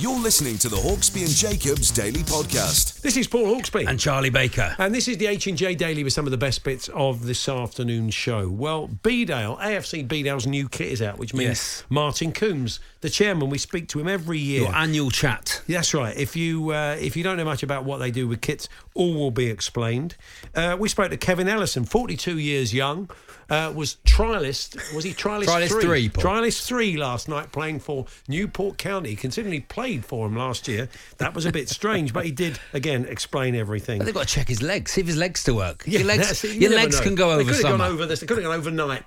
You're listening to the Hawksby and Jacobs Daily Podcast. This is Paul Hawksby. And Charlie Baker. And this is the H&J Daily with some of the best bits of this afternoon's show. Well, Bedale, AFC Bedale's new kit is out, which means Yes. Martin Coombs, the chairman, we speak to him every year. Your annual chat. That's right. If you uh, if you don't know much about what they do with kits, all will be explained. Uh, we spoke to Kevin Ellison, 42 years young, uh, was trialist. Was he trialist, Trialist three, Paul. Trialist three last night, playing for Newport County. Considering he played for him last year, that was a bit strange. But he did again explain everything. But they've got to check his legs, see if his legs still work. Yeah, your legs, it. You your legs know. can go They over could have summer. gone over this. They could have gone overnight.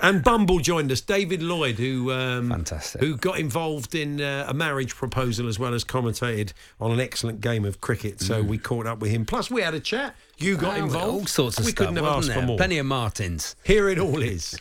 and Bumble joined us. David Lloyd, who um, Fantastic. who got involved in uh, a marriage proposal as well as commentated on an excellent game of cricket. So we caught up with him. Plus, we had a chat. You got. Oh, involved. All sorts of we stuff. couldn't have asked for more. Plenty of Martins. Here it all is.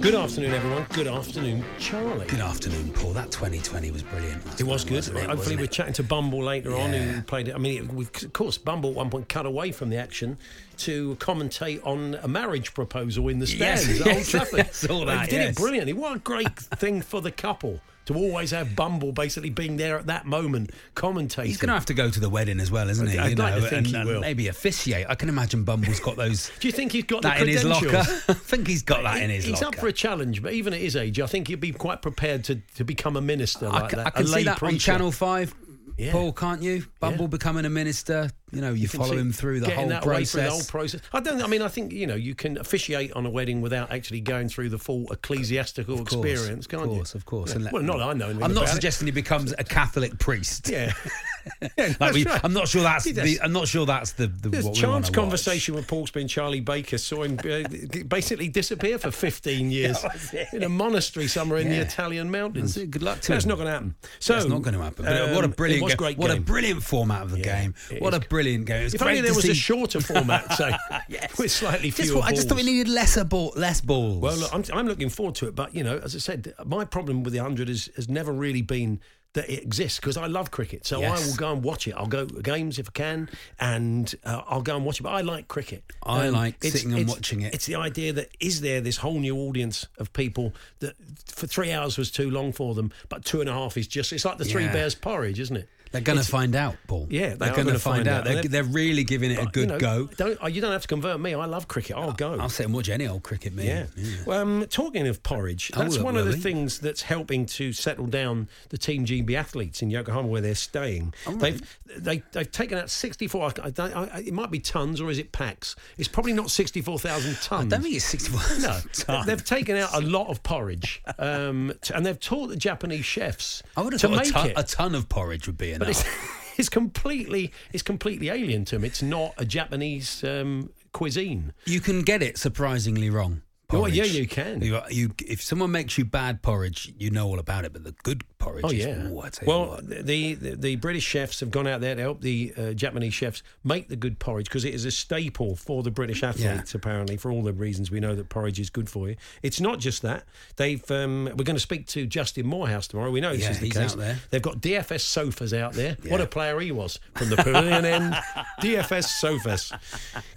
Good afternoon, everyone. Good afternoon, Charlie. Good afternoon, Paul. That 2020 was brilliant. It was good. it? Hopefully, we're chatting to Bumble later on, Yeah. who played it. I mean, it, we, of course, Bumble at one point cut away from the action to commentate on a marriage proposal in the Yes, stands at Old yes, Trafford. Saw They that, did it brilliantly. What a great thing for the couple to always have Bumble basically being there at that moment commentating. He's going to have to go to the wedding as well, isn't he? I'd you like know, to think and, he will. maybe officiate. I can imagine Bumble's got those. Do you think he's got that the in his locker. I think he's got that in his locker. He's locker. up for a challenge, but even at his age, I think he'd be quite prepared to, to become a minister I, like c- that. I can see that on. Channel Five. Yeah. Paul, can't you? Bumble Yeah. becoming a minister. You know, you, follow him through the whole that way through the whole process. process. I don't. I mean, I think you know you can officiate on a wedding without actually going through the full ecclesiastical course, experience, can't of course, you? Of course, Yeah. Well, not I know. I'm not about it. suggesting he becomes a Catholic priest. Yeah. Like That's we, right. I'm not sure that's the. I'm not sure that's the. the what chance wanna watch. conversation with Paul Spin, Charlie Baker saw him uh, basically disappear for 15 years in a monastery somewhere in the Italian mountains. That's. Good luck to That's him. not going to happen. So it's not going to happen. But what a um, brilliant was game. great What a brilliant format of the game. What a brilliant game. It was If only there was see. a shorter format, say, Yes. with slightly Just fewer what- I just thought we needed lesser ball, less balls. Well, look, I'm, I'm looking forward to it, but you know, as I said, my problem with the hundred is has never really been that it exists because I love cricket, so I will go and watch it. I'll go to games if I can, and uh, I'll go and watch it. But I like cricket. I like it's- sitting and watching it. It's the idea that is there this whole new audience of people that for three hours was too long for them, but two and a half is just. It's like the Three Yeah. Bears porridge, isn't it? They're going to find out, Paul. Yeah, they they're going gonna find find out. out. They're, they're really giving it a good you know, go. Don't, you don't have to convert me. I love cricket. I'll go. I'll sit and watch any old cricket, me. Yeah. Well, um, talking of porridge, Oh, that's one of the things that's helping to settle down the Team GB athletes in Yokohama where they're staying. Oh, They've they, they've taken out 64. I, I, it might be tons or is it packs? It's probably not 64,000 tons. I don't think it's 64. No, Ton. they've taken out a lot of porridge, um, and they've taught the Japanese chefs I would have to thought a make ton, it. a ton of porridge would be enough. but it's, it's completely it's completely alien to him. It's not a Japanese um, cuisine. you can get it surprisingly wrong. Well, Porridge. yeah, you can. You, you, if someone makes you bad porridge, you know all about it. But the good porridge, Oh is, yeah. ooh, I tell you well, the, the the British chefs have gone out there to help the uh, Japanese chefs make the good porridge because it is a staple for the British athletes. Apparently, for all the reasons we know that porridge is good for you. It's not just that. They've um, we're going to speak to Justin Morehouse tomorrow. We know this Yeah, is the he's case. out there. They've got DFS sofas out there. What a player he was from the pavilion end. DFS sofas,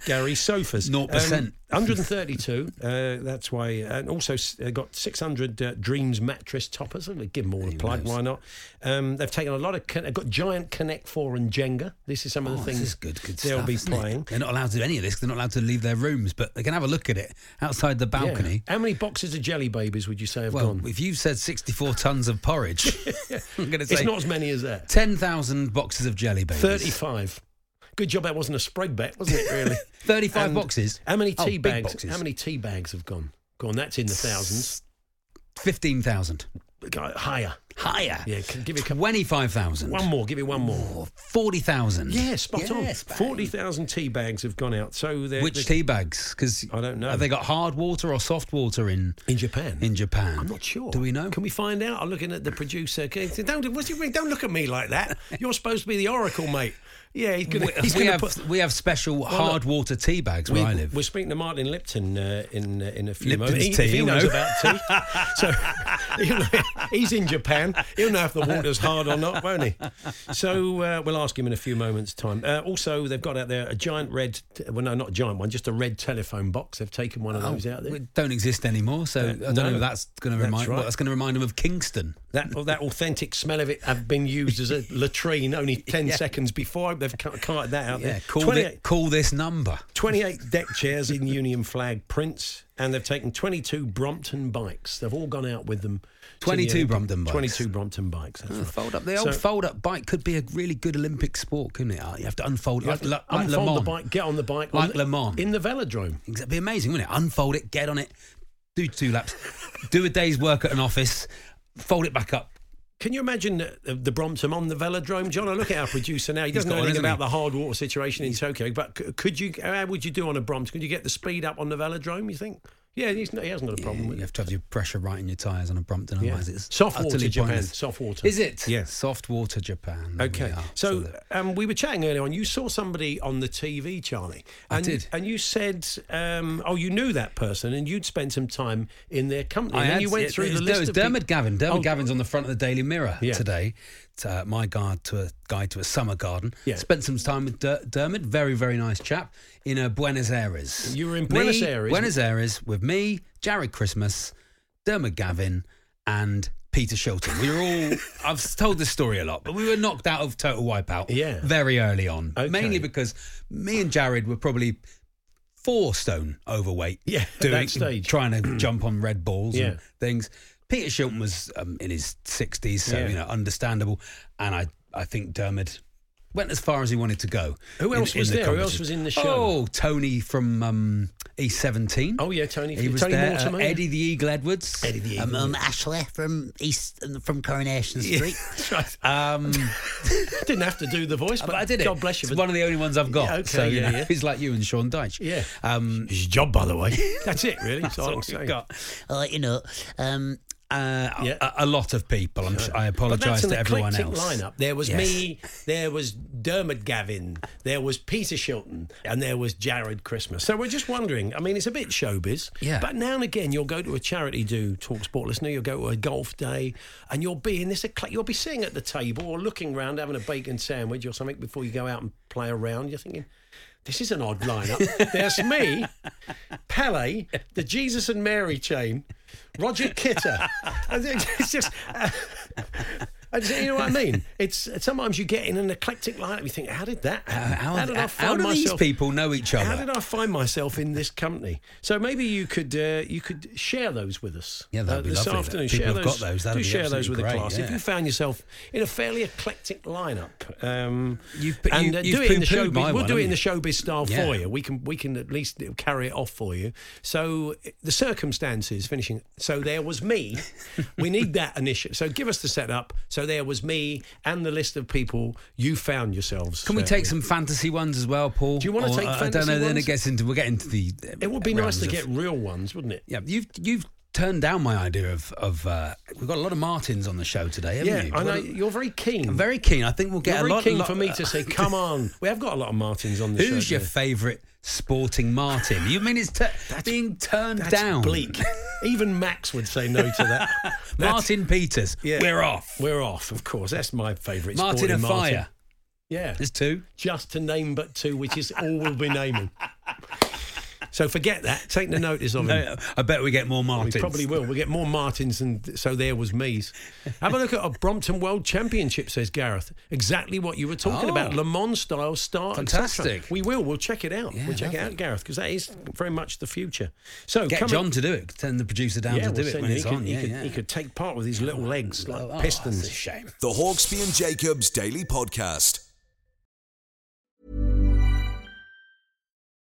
Gary sofas. 0%. Um, 132. Uh, that's why, and also uh, got 600 uh, Dreams mattress toppers. I'm give them all a plug. why not? Um, they've taken a lot of. They've got giant Connect Four and Jenga. This is some of the Oh, things good, good they'll stuff, be isn't it? playing. They're not allowed to do any of this. They're not allowed to leave their rooms, but they can have a look at it outside the Yeah. balcony. How many boxes of jelly babies would you say have Well, gone? if you've said 64 tons of porridge, I'm going to say It's not as many as that. 10,000 boxes of jelly babies. 35. Good job that wasn't a spread bet, wasn't it, really? 35 And boxes. How many Oh, tea big bags? How many tea bags have gone? Gone. That's in the thousands. 15,000. Higher. Higher. Yeah, give me a 25,000. One more. Give me one more. 40,000. Yeah, spot on. Yes, bang. Forty thousand tea bags have gone out. So Which they're tea bags? Because I don't know. Have they got hard water or soft water in in Japan. in Japan? I'm not sure. Do we know? Can we find out? I'm looking at the producer. Don't, don't look at me like that. You're supposed to be the oracle, mate. Yeah, he's gonna. we, he's we gonna have put. we have special hard water tea bags We, where I live. We're speaking to Martin Lipton uh, in uh, in a few Lipton's moments. He, tea, if he knows know. about tea. so he's in Japan. He'll know if the water's hard or not, won't he? So uh, we'll ask him in a few moments' time. Uh, also, they've got out there a giant red. Well, no, not a giant one, just a red telephone box. They've taken one of those out there. We don't exist anymore, so I don't no. know if that's going to remind. right. Well, that's going to remind them of Kingston. That that authentic smell of it have been used as a latrine only ten Yeah. seconds before. They've carted that out Yeah, there. call, 28 thi- call this number. 28 deck chairs in Union flag prints, and they've taken 22 Brompton bikes. They've all gone out with them. to the 22 Brompton bikes. 22 Brompton bikes. That's hmm, right. Fold up. The old fold up bike could be a really good Olympic sport, couldn't it? You have to unfold You like, like, like Le unfold the bike, get on the bike, Like Le Mans. in the velodrome. It'd be amazing, wouldn't it? Unfold it, get on it, do two laps, do a day's work at an office, fold it back up. Can you imagine the, the Brompton on the velodrome, John? I look at our producer now. He doesn't know anything about he? the hard water situation in Tokyo. But could you? How would you do on a Brompton? Could you get the speed up on the velodrome? You think? Yeah, he's, he hasn't got a problem with You it. have to have your pressure right in your tyres on a Brompton, Yeah. it's Soft water Japan. pointless. Soft water. Is it? Yeah. Soft water Japan. Okay, so um, we were chatting earlier on. You saw somebody on the TV, Charlie. I did. and you said, um, "Oh, you knew that person, and you'd spent some time in their company." I and then had- you went it- through it the was, list it was of Diarmuid peop- Gavin. Diarmuid Oh, Gavin's on the front of the Daily Mirror Yeah. today. Uh, my guide to a guide to a summer garden. Yeah. Spent some time with Der- Diarmuid. Very very nice chap in uh, Buenos Aires. You were in Me- Buenos Aires. Buenos Aires with me, Jarred Christmas, Diarmuid Gavin, and Peter Shilton. We were all. I've told this story a lot, but we were knocked out of Total Wipeout. Yeah. Very early on, Okay. mainly because me and Jarred were probably. Four stone overweight, Yeah, stage. trying to jump on red balls Yeah. and things. Peter Shilton was um, in his sixties, so Yeah. you know, understandable. And I, I think Diarmuid went as far as he wanted to go. Who else was the there? Who else was in the show? Oh, Tony from um, East Seventeen. Oh yeah, Tony. He was Tony there. Mortimer. uh, Eddie the Eagle Edwards. Eddie the Um, Eagle. um, Ashley from East from Coronation Street. That's right. Um, Didn't have to do the voice, but, but I did it. God bless you. It's one of the only ones I've got. Yeah, okay, so you yeah, know, yeah. he's like you and Sean Dyche. Yeah. Um, It's his job, by the way. That's it, really. That's, that's all all I'm saying. we've got. I'll you know. Uh, Yeah. a, a lot of people. I'm, s- I apologise to everyone else. lineup. There was Yes. me, there was Diarmuid Gavin, there was Peter Shilton, and there was Jarred Christmas. So we're just wondering. I mean, it's a bit showbiz, Yeah. But now and again, you'll go to a charity do talk sport listener. You'll go to a golf day, and you'll be in this. You'll be sitting at the table or looking around having a bacon sandwich or something before you go out and play around. You're thinking. This is an odd lineup. There's me, Pele, the Jesus and Mary chain, Roger Kitter. It's just. uh, and you know what I mean? It's sometimes you get in an eclectic lineup. You think, how did that? Uh, happen? how, did I find how do these people know each other? How did I find myself in this company? So maybe you could uh, you could share those with us. Yeah, that'd uh, be this lovely. afternoon. People share have got those. That'd do be share those with absolutely the great, class. If you found yourself in a fairly eclectic lineup, um, You've put- and uh, you've do it in the showbiz. We'll one, do it in the showbiz style Yeah. for you. We can we can at least carry it off for you. So the circumstances finishing. So there was me. we need that initiative. So give us the setup. So there was me and the list of people you found yourselves. Can we uh, take some fantasy ones as well, Paul? Do you wanna Or, take uh, I don't know. Then it gets into we're getting to the. uh, It would be nice to of- get real ones, wouldn't it? Yeah, you've you've turned down my idea of of. Uh, we've got a lot of Martins on the show today, haven't Yeah, you? I know We've got a- you're very keen. I'm very keen. I think we'll get You're a very lot. keen lot- for me to say, "Come on." We have got a lot of Martins on the show. Who's your favourite sporting Martin? You mean it's t- being turned That's down? bleak. Even Max would say no to that. Martin Peters. Yeah. We're off. We're off, of course. That's my favourite. Martin of Martin. Fire. Yeah, There's two. just to name but two, which is all we'll be naming. So forget that. Take the notice of him. No, I bet we get more We Martins. probably will. We'll get more Martins, and so there was me's. Have a look at a Brompton World Championship, says Gareth. Exactly what you were talking Oh. about. Le Mans style start. Fantastic. We will. We'll check it out. Yeah, we'll check it out, Gareth, because that is very much the future. So Get coming- John to do it. Send the producer down yeah, to do we'll it when he's it's he on. Could, yeah, he, could, yeah. he could take part with his little legs like Oh, pistons. That's a shame. The Hawksby and Jacobs Daily Podcast.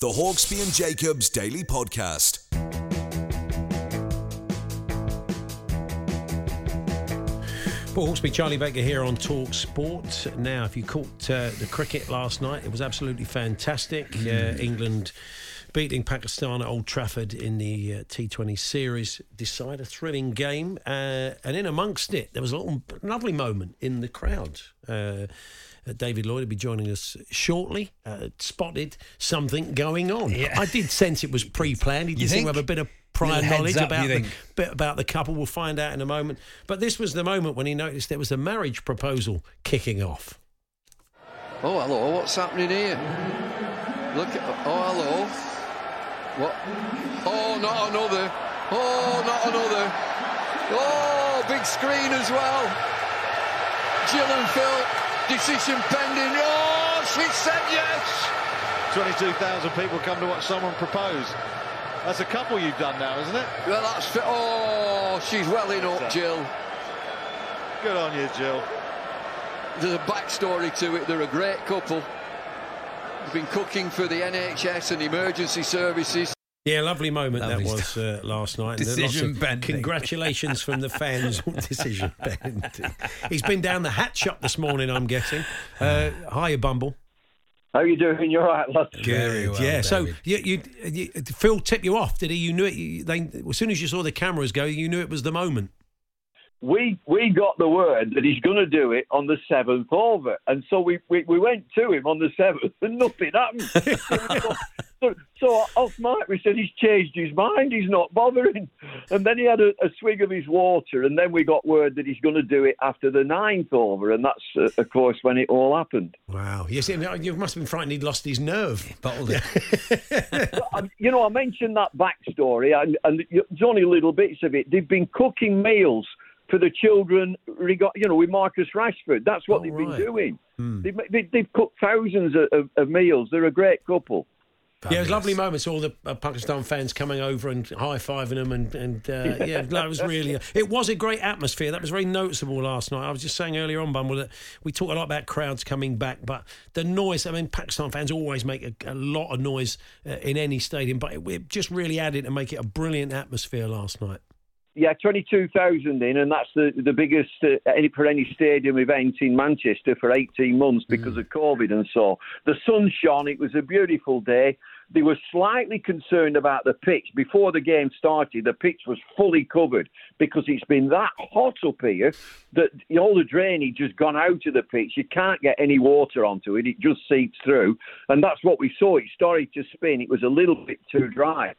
The Hawksby and Jacobs Daily Podcast. Paul Hawksby, Charlie Baker here on Talk Sport. Now, if you caught uh, the cricket last night, it was absolutely fantastic. Uh, England beating Pakistan at Old Trafford in the uh, T20 series decide a thrilling game. Uh, and in amongst it, there was a little lovely moment in the crowd. Uh, David Lloyd will be joining us shortly. Uh, spotted something going on. Yeah. I did sense it was pre-planned. He You did seem to have a bit of prior knowledge up, about the, bit about the couple. We'll find out in a moment. But this was the moment when he noticed there was a marriage proposal kicking off. Oh, hello, what's happening here? Look at. Oh, hello. What? Oh, not another. Oh, not another. Oh, big screen as well. Jill and Phil, decision pending. Oh, she said yes. 22,000 people come to watch someone propose. That's a couple you've done now, isn't it? Well, that's. Fi- oh, she's welling up, Jill. Good on you, Jill. There's a backstory to it. They're a great couple. They've been cooking for the NHS and emergency services. Yeah, lovely moment Lovely that was uh, last night. Decision of bending. Congratulations from the fans decision bending. He's been down the hat shop this morning, I'm guessing. Uh, hiya, Bumble. How are you doing? You're right, lads. Very well, yeah. So you, you, you, Phil tipped you off, did he? You knew it. You, they, as soon as you saw the cameras go, you knew it was the moment. We we got the word that he's going to do it on the seventh over, and so we, we, we went to him on the seventh, and nothing happened. so, so off mic we said he's changed his mind. He's not bothering, and then he had a, a swig of his water, and then we got word that he's going to do it after the ninth over, and that's uh, of course when it all happened. Wow. Yes, you must have been frightened he'd lost his nerve. Bottled it. I- you know, I mentioned that backstory, and, and there's only little bits of it. They've been cooking meals for the children, reg- you know, with Marcus Rashford. That's what Oh, they've right. been doing. Hmm. They've, they, they've cooked thousands of, of, of meals. They're a great couple. Yeah, it was lovely moments. All the uh, Pakistan fans coming over and high fiving them, and and uh, yeah, that was really. It was a great atmosphere. That was very noticeable last night. I was just saying earlier on, Bumble, that we talk a lot about crowds coming back, but the noise. I mean, Pakistan fans always make a, a lot of noise uh, in any stadium, but it, it just really added to make it a brilliant atmosphere last night. Yeah, 22,000 in, and that's the, the biggest uh, any, for any stadium event in Manchester for 18 months because of COVID and so. The sun shone, it was a beautiful day. They were slightly concerned about the pitch. Before the game started, the pitch was fully covered because it's been that hot up here that all the drainage has gone out of the pitch. You can't get any water onto it, it just seeps through. And that's what we saw. It started to spin, it was a little bit too dry.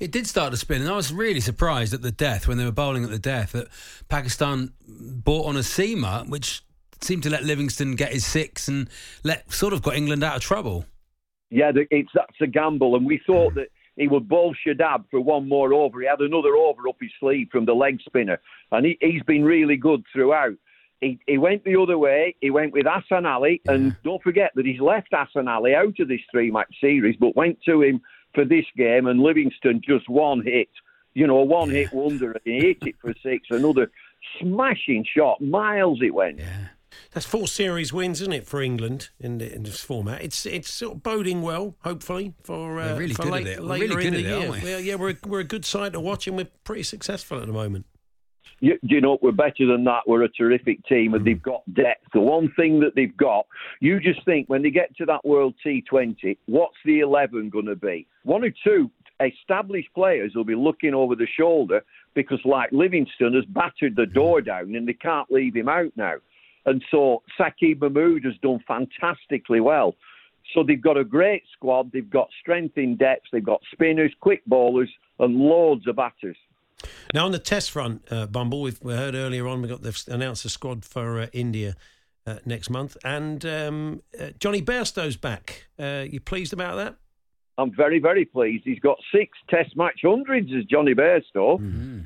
It did start to spin, and I was really surprised at the death when they were bowling at the death that Pakistan bought on a seamer, which seemed to let Livingstone get his six and let sort of got England out of trouble. Yeah, it's that's a gamble, and we thought that he would bowl Shadab for one more over. He had another over up his sleeve from the leg spinner, and he, he's been really good throughout. He, he went the other way. He went with Hassan Ali, and don't forget that he's left Hassan Ali out of this three-match series, but went to him for this game, and Livingstone just one hit, you know, a one-hit wonder, and he hit it for six. Another smashing shot, miles it went. Yeah. That's four series wins, isn't it, for England in, the, in this format? It's it's sort of boding well, hopefully, for uh, We're really for good at it. We're later really in good the at it, year. aren't we? Well, yeah, we're we're a good side to watch, and we're pretty successful at the moment. You, you know, we're better than that. We're a terrific team, and hmm. they've got depth. The one thing that they've got, you just think when they get to that World T20, what's the 11 going to be? One or two established players will be looking over the shoulder because, like Livingstone, has battered the door hmm. down and they can't leave him out now. And so Saqib Mahmood has done fantastically well. So they've got a great squad. They've got strength in depth. They've got spinners, quick bowlers, and loads of batters. Now on the test front, uh, Bumble, we've we heard earlier on we got they've announced a squad for uh, India uh, next month, and um, uh, Jonny Bairstow's back. Uh, you pleased about that? I'm very, very pleased. He's got six Test match hundreds as Jonny Bairstow,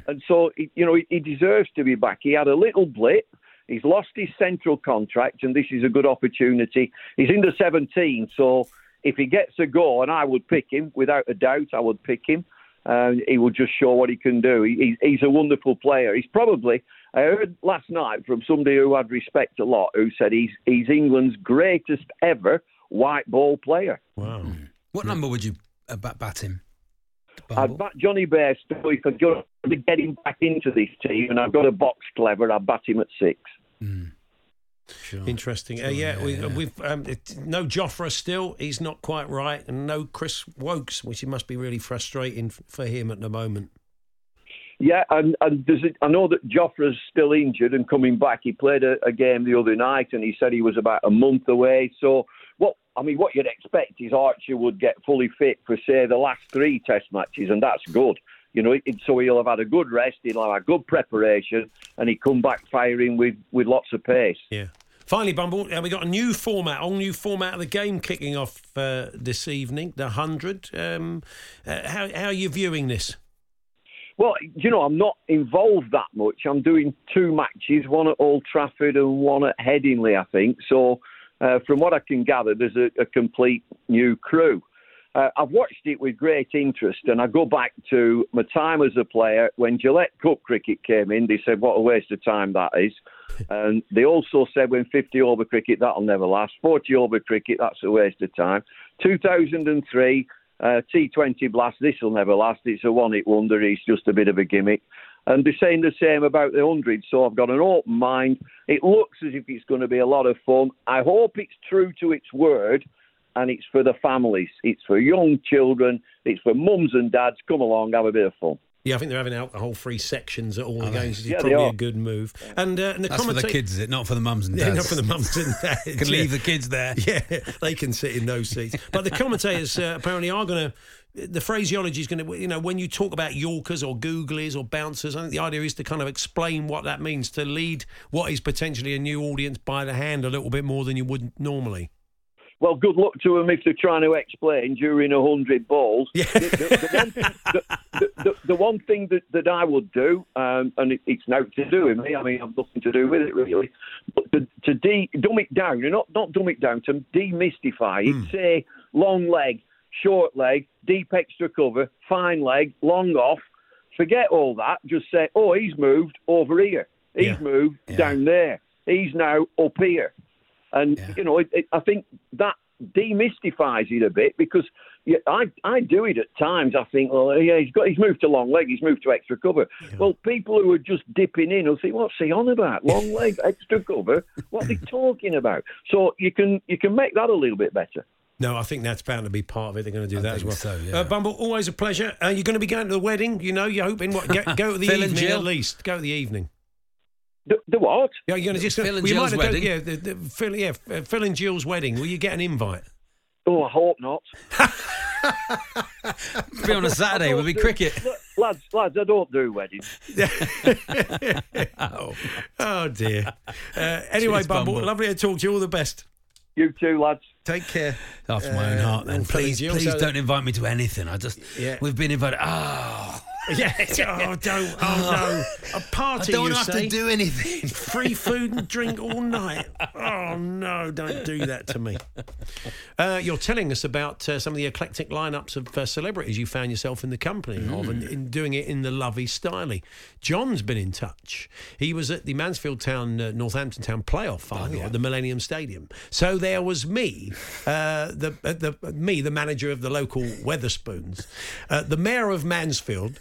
and so you know he, he deserves to be back. He had a little blip. He's lost his central contract, and this is a good opportunity. He's in the 17, so if he gets a go, and I would pick him without a doubt, I would pick him. Uh, he will just show what he can do. He, he- he's a wonderful player. He's probably I heard last night from somebody who I'd respect a lot, who said he's he's England's greatest ever white ball player. Wow. What number would you uh, bat, bat him? I'd bat Jonny Bairstow if I've got to get him back into this team, and I've got a box clever. I'd bat him at six. Interesting. Uh, yeah, we, we've um, it, no Jofra still. He's not quite right, and no Chris Woakes, which must be really frustrating f- for him at the moment. Yeah, and, and there's a, I know that Jofra's still injured and coming back. He played a, a game the other night, and he said he was about a month away. So, what I mean, what you'd expect is Archer would get fully fit for say the last three Test matches, and that's good. You know, it, so he'll have had a good rest, he'll have had good preparation, and he come back firing with, with lots of pace. Yeah. Finally, Bumble, uh, we got a new format, all new format of the game kicking off uh, this evening, the hundred. Um, uh, how how are you viewing this? Well, you know, I'm not involved that much. I'm doing two matches, one at Old Trafford and one at Headingley, I think. So, uh, from what I can gather, there's a, a complete new crew. Uh, I've watched it with great interest, and I go back to my time as a player when Gillette Cup cricket came in. They said, "What a waste of time that is," and they also said, "When 50 over cricket, that'll never last. 40 over cricket, that's a waste of time." 2003 uh, T20 blast, this will never last. It's a one-hit wonder. It's just a bit of a gimmick. And they're saying the same about the 100. So I've got an open mind. It looks as if it's going to be a lot of fun. I hope it's true to its word and it's for the families. It's for young children. It's for mums and dads. Come along, have a bit of fun. Yeah, I think they're having alcohol-free sections at all the Are games. It's Yeah, they probably a good move. And, uh, and the That's for the kids, is it? Not for the mums and dads. Yeah, dads. not for the mums and dads. Can leave the kids there. Yeah, they can sit in those seats. But the commentators uh, apparently are going to. The phraseology is going to, you know, when you talk about Yorkers or Googlies or bouncers, I think the idea is to kind of explain what that means, to lead what is potentially a new audience by the hand a little bit more than you would normally. Well, good luck to them if they're trying to explain during a hundred balls. The, the- the one, the, the, one thing that, that I would do, um, and it, it's now to do with me. I mean, I've nothing to do with it really. But to, to de, dumb it down, not not dumb it down, to demystify it. Say long leg, short leg, deep extra cover, fine leg, long off. Forget all that. Just say, oh, he's moved over here. He's moved down there. He's now up here. And you know, it, it, I think that demystifies it a bit because yeah, I I do it at times. I think, well, yeah, he's got he's moved to long leg, he's moved to extra cover. Well, people who are just dipping in will think, what's he on about? Long leg, extra cover. What are they talking about? So you can you can make that a little bit better. No, I think that's bound to be part of it. They're going to do that as well. so, yeah. uh, Bumble, always a pleasure. Uh, you're going to be going to the wedding, you know. You're hoping what? Go, go to the evening Jill? at least. Go to the evening. The, the what? Yeah, you're going to just Phil and well, you might Jill's have done- wedding? yeah, the, the, Phil, yeah, uh, Phil and Jill's wedding. Will you get an invite? Oh, I hope not. Be on a Saturday, I will be don't cricket. Lads, lads, I don't do weddings. oh, oh dear. Uh, anyway, Cheers, Bumble, Bumble. lovely to talk to you. All the best. You too, lads. Take care. After my own Uh, heart, then and please, please don't invite me to anything. I just, Yeah. we've been invited. Oh, Yeah. Oh, don't. Oh, no. A party, I don't you have say? to do anything. Free food and drink all night. Oh, no, don't do that to me. Uh, you're telling us about uh, some of the eclectic lineups of uh, celebrities you found yourself in the company of and in doing it in the lovey styley. John's been in touch. He was at the Mansfield Town, uh, Northampton Town playoff final at the Millennium Stadium. So there was me, uh, the, uh, the me, the manager of the local Wetherspoons, uh, the mayor of Mansfield,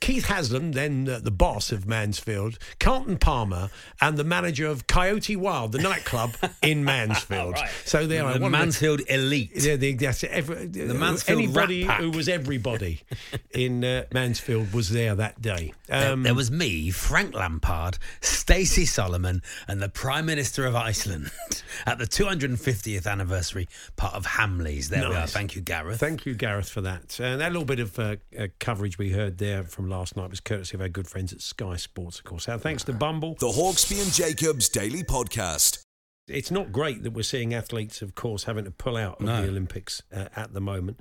Keith Haslam, then uh, the boss of Mansfield, Carlton Palmer, and the manager of Coyote Wild, the nightclub in Mansfield. So there, I the Mansfield elite. yeah, the, that's. Every, the Mansfield anybody who was everybody in uh, Mansfield was there that day. There, Um, there was me, Frank Lampard, Stacey Solomon, and the Prime Minister of Iceland at the 250th anniversary part of Hamleys. There we are. Thank you, Gareth. Thank you, Gareth, for that. And that little bit of uh, uh, coverage we heard there from last night was courtesy of our good friends at Sky Sports, of course. Our thanks to Bumble. The Hawksby and Jacobs Daily Podcast. It's not great that we're seeing athletes, of course, having to pull out of No. the Olympics uh, at the moment.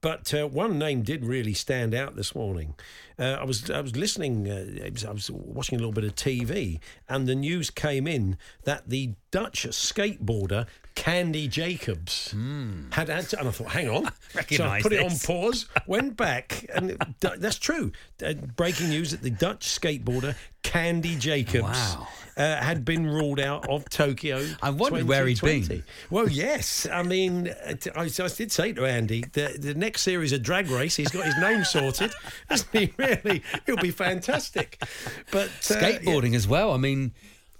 But uh, one name did really stand out this morning. Uh, I was I was listening, uh, I was watching a little bit of TV, and the news came in that the Dutch skateboarder Candy Jacobs had had to, and I thought, hang on, so I put it on pause, went back, and that's true. Uh, breaking news that the Dutch skateboarder Candy Jacobs Wow. uh, had been ruled out of Tokyo. I wondered where he'd been. 2020. Well, yes. I mean, I, I, did say to Andy, the, the next series of Drag Race, he's got his name sorted. Hasn't he really? He'll be fantastic. But uh, Skateboarding as well. I mean,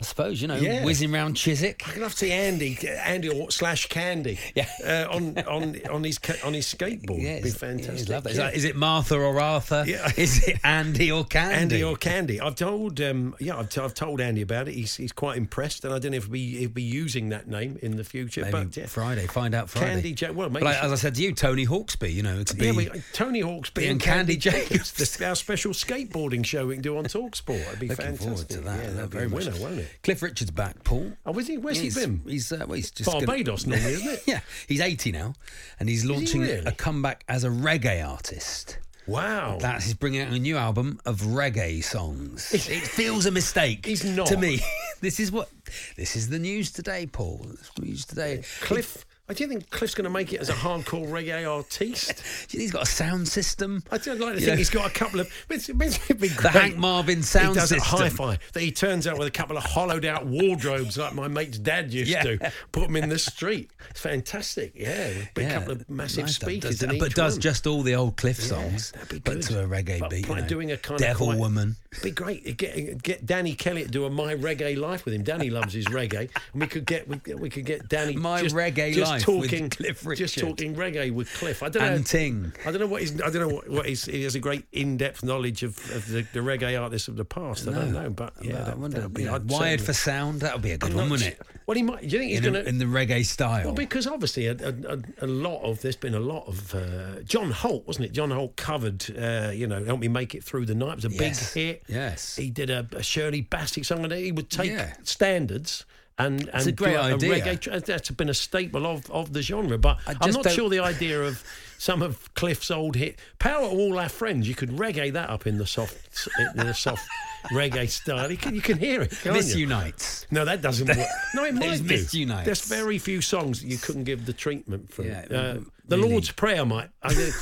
I suppose, you know, Yeah. whizzing round Chiswick. I'd love to see Andy, Andy or slash Candy, Yeah. uh, on on on his on his skateboard. Yeah, It'd be it's- yeah, fantastic. Is, that- is it Martha or Arthur? Yeah. Is it Andy or Candy? Andy or Candy. I've told, um, yeah, I've, t- I've told Andy about it. He's he's quite impressed, and I don't know if he'll be, he'll be using that name in the future. Maybe but yeah. Friday. Find out Friday. Candy Ja- well, like, as I said to you, Tony Hawksby. You know, be. Yeah, we, Tony Hawksby and and Candy Candy, Jacobs. Our special skateboarding show we can do on Talksport. It'd be Looking fantastic. forward to that. Yeah, That'd that'd be be a much- winner, won't it? Cliff Richard's back, Paul. Oh, is he? Where's he's, he been? He's uh, well, he's just gonna- Barbados normally, isn't it? yeah, he's 80 now, and he's launching really? a comeback as a reggae artist. Wow. That is bringing out a new album of reggae songs. it feels a mistake. He's not. to me. this is what this is the news today, Paul. News today. Cliff. I do you think Cliff's going to make it as a hardcore reggae artiste? Do you think he's got a sound system? I do like to Yeah. think he's got a couple of. It's, it's, The. Hank Marvin sound he does system. hi-fi that he turns out with a couple of hollowed out wardrobes like my mate's dad used Yeah. to. Put them in the street. It's fantastic. Yeah, with a Yeah, couple of massive nice, speakers does- but does one. just all the old Cliff songs, that'd be but good. to a reggae But beat. you know. doing a kind Devil of quite, Woman. Be great. Get get Danny Kelly to do a My Reggae Life with him. Danny loves his reggae, and we could get we, we could get Danny My just, Reggae just Life talking Cliff just talking reggae with Cliff. I don't know. And Ting. I don't know what he's. I don't know what, what he's. He has a great in-depth knowledge of, of the, the reggae artists of the past. I don't know, but yeah, I that, wonder, that'd be I'd wired for sound. That would be a good I'm one, wouldn't it? Well, he might. Do you think he's In, going to? in the reggae style. Well, because obviously a, a, a, a lot of there's been a lot of uh, John Holt, wasn't it? John Holt covered, uh, you know, help me make it through the night. It was a Yes. big hit. Yes. he did a, a Shirley Bassey song, and he would take Yeah. standards. And, and a great idea. reggae. That's been a staple of, of the genre, but I'm not don't- sure the idea of some of Cliff's old hit "Power All Our Friends." You could reggae that up in the soft, in the soft reggae style. You can, you can hear it. Miss? Unites. No, that doesn't work. No, it might do. Miss Unites. There's very few songs that you couldn't give the treatment from. Yeah, uh, the. Lord's Prayer might. I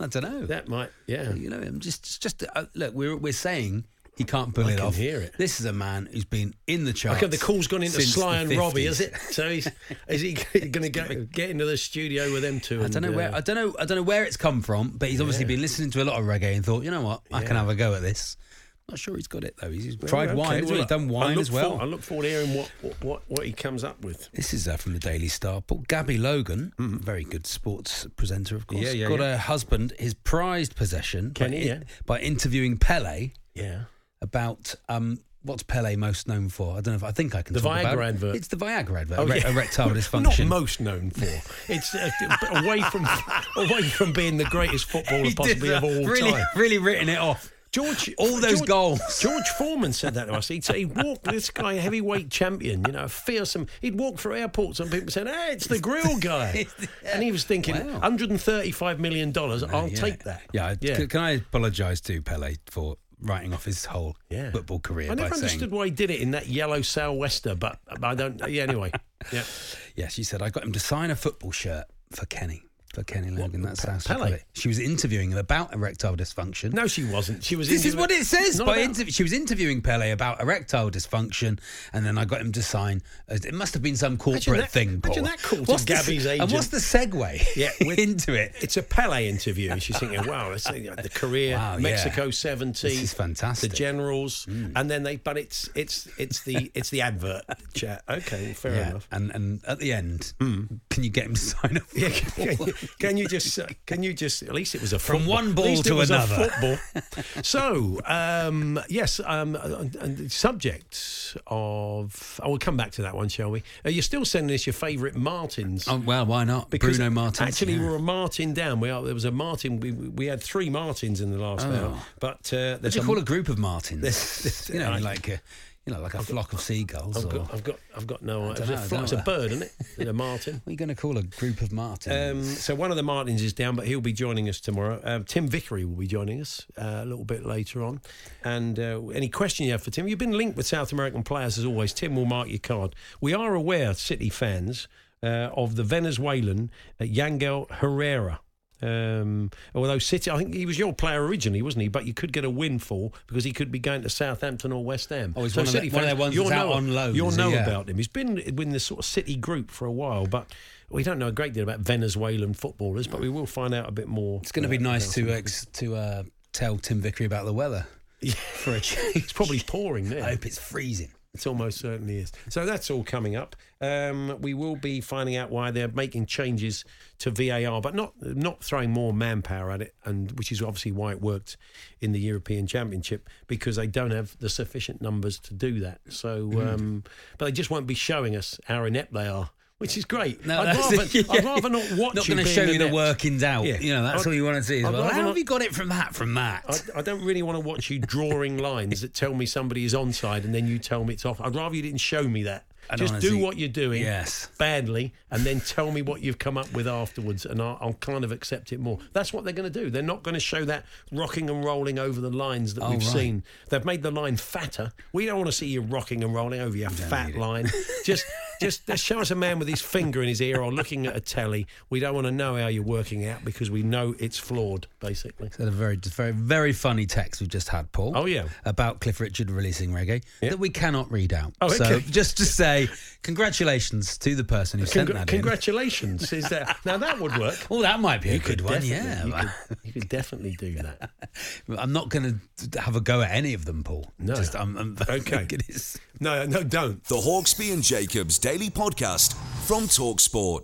I don't know. that might. Yeah. You know, I'm just, just, just uh, look. We're we're saying He can't pull I it can off. hear it. This is a man who's been in the charts. Okay, the call's gone into Sly and Robbie, is it? So he's is he going to get get into the studio with them two? I don't know and, where uh, I don't know I don't know where it's come from, but he's obviously Yeah. been listening to a lot of reggae and thought, you know what, I can have a go at this. Not sure he's got it though. He's, tried okay, wine. well. He's done wine as well. For, I look forward to hearing what, what what he comes up with. This is uh, from the Daily Star. Paul Gabby Logan, very good sports presenter, of course. Yeah, yeah, got yeah. a husband, his prized possession, by, Kenny, yeah. by interviewing Pele Yeah. About um, what's Pele most known for. I don't know if I think I can. The talk about Viagra it. advert. It's the Viagra advert. Oh, yeah. Erectile Not dysfunction. most known for. It's uh, away from away from being the greatest footballer He possibly of all really, time. really written it off. George, All those George, goals. George Foreman said that to us. He'd say, he'd walk this guy, heavyweight champion, you know, fearsome. He'd walk through airports and people said, "Hey, it's the grill guy," and he was thinking, Wow. 135 million dollars, I'll Yeah. take that." Yeah. Yeah. Can, can I apologise to Pele for writing off his whole Yeah. football career I never saying, understood why he did it in that yellow sou'wester, but I don't. Yeah, anyway, yeah. Yeah, she said I got him to sign a football shirt for Kenny. For Kenny Logan, that's Pe- how she Pele? She was interviewing him about erectile dysfunction. No, she wasn't. She was. This is what it says. By interv- she was interviewing Pele about erectile dysfunction, and then I got him to sign. It must have been some corporate that- thing. imagine Paul. that call to What's the- Gabby's And what's the segue Yeah, into it? It's a Pele interview. She's thinking, wow, it's, you know, the career, Wow, yeah. Mexico seventy. This is fantastic. Mm. The Generals, and then they. But it's it's it's the it's the advert chat. Okay, fair yeah, enough. and and at the end, can you get him to sign up? Yeah, can, you, just uh, can you just at least it was a From football. one At ball to another. football. so um, yes, um, and and the subject of oh we'll come back to that one, shall we? Uh, you're still sending us your favourite Martins. Oh, well, why not? Because Bruno Martins. Actually, yeah. we're a Martin down. We are, there was a Martin. We, we had three Martins in the last Oh. hour, but uh, What do you a- call a group of Martins? You know, I- like a, you know, like a flock of seagulls. I've or, got, I've got, I've got no. idea. It's don't a, know, I fly- don't it's a bird, isn't it? A Martin. What are you going to call a group of Martins? Um, so one of the Martins is down, but he'll be joining us tomorrow. Um, Tim Vickery will be joining us uh, a little bit later on. And uh, any question you have for Tim, you've been linked with South American players as always. Tim will mark your card. We are aware, City fans, uh, of the Venezuelan uh, Yangel Herrera. Um, although City, I think he was your player originally, wasn't he? But you could get a windfall because he could be going to Southampton or West Ham. Oh, he's one of the- one of their ones you'll out know, on loan, You'll know Yeah. about him. He's been in the sort of City group for a while, but we don't know a great deal about Venezuelan footballers. But we will find out a bit more. it's going to be nice to to uh, tell Tim Vickery about the weather for a change. It's probably pouring there. I hope it's freezing. It almost certainly is. So that's all coming up. Um, we will be finding out why they're making changes to VAR, but not not throwing more manpower at it, and which is obviously why it worked in the European Championship because they don't have the sufficient numbers to do that. So, Mm. um, but they just won't be showing us how inept they are. Which is great. No, I'd, rather, yeah. I'd rather not watch Not you going to show you the workings out. Yeah. You know, that's I'd- all you want to see. As well. How not- have you got it from that? From that? I, I don't really want to watch you drawing lines that tell me somebody is onside and then you tell me it's off. I'd rather you didn't show me that. Don't Just wanna do what you're doing Yes. badly and then tell me what you've come up with afterwards and I'll, I'll kind of accept it more. That's what they're going to do. They're not going to show that rocking and rolling over the lines that Oh, we've right. seen. They've made the line fatter. We don't want to see you rocking and rolling over your fat line. just just just show us a man with his finger in his ear or looking at a telly. We don't want to know how you're working out because we know it's flawed, basically. Had a very, very, very funny text we've just had, Paul. Oh, yeah. about Cliff Richard releasing reggae that we cannot read out. Oh, So okay. just to say, congratulations to the person who sent Congr- that in. congratulations. Is that now that would work? Oh, that might be a You good could one. definitely- Yeah, you could, you could definitely do that. I'm not going to have a go at any of them, Paul. No. Just, I'm, I'm Okay. No, no, don't. The Hawksby and Jacobs Daily Podcast from Talksport.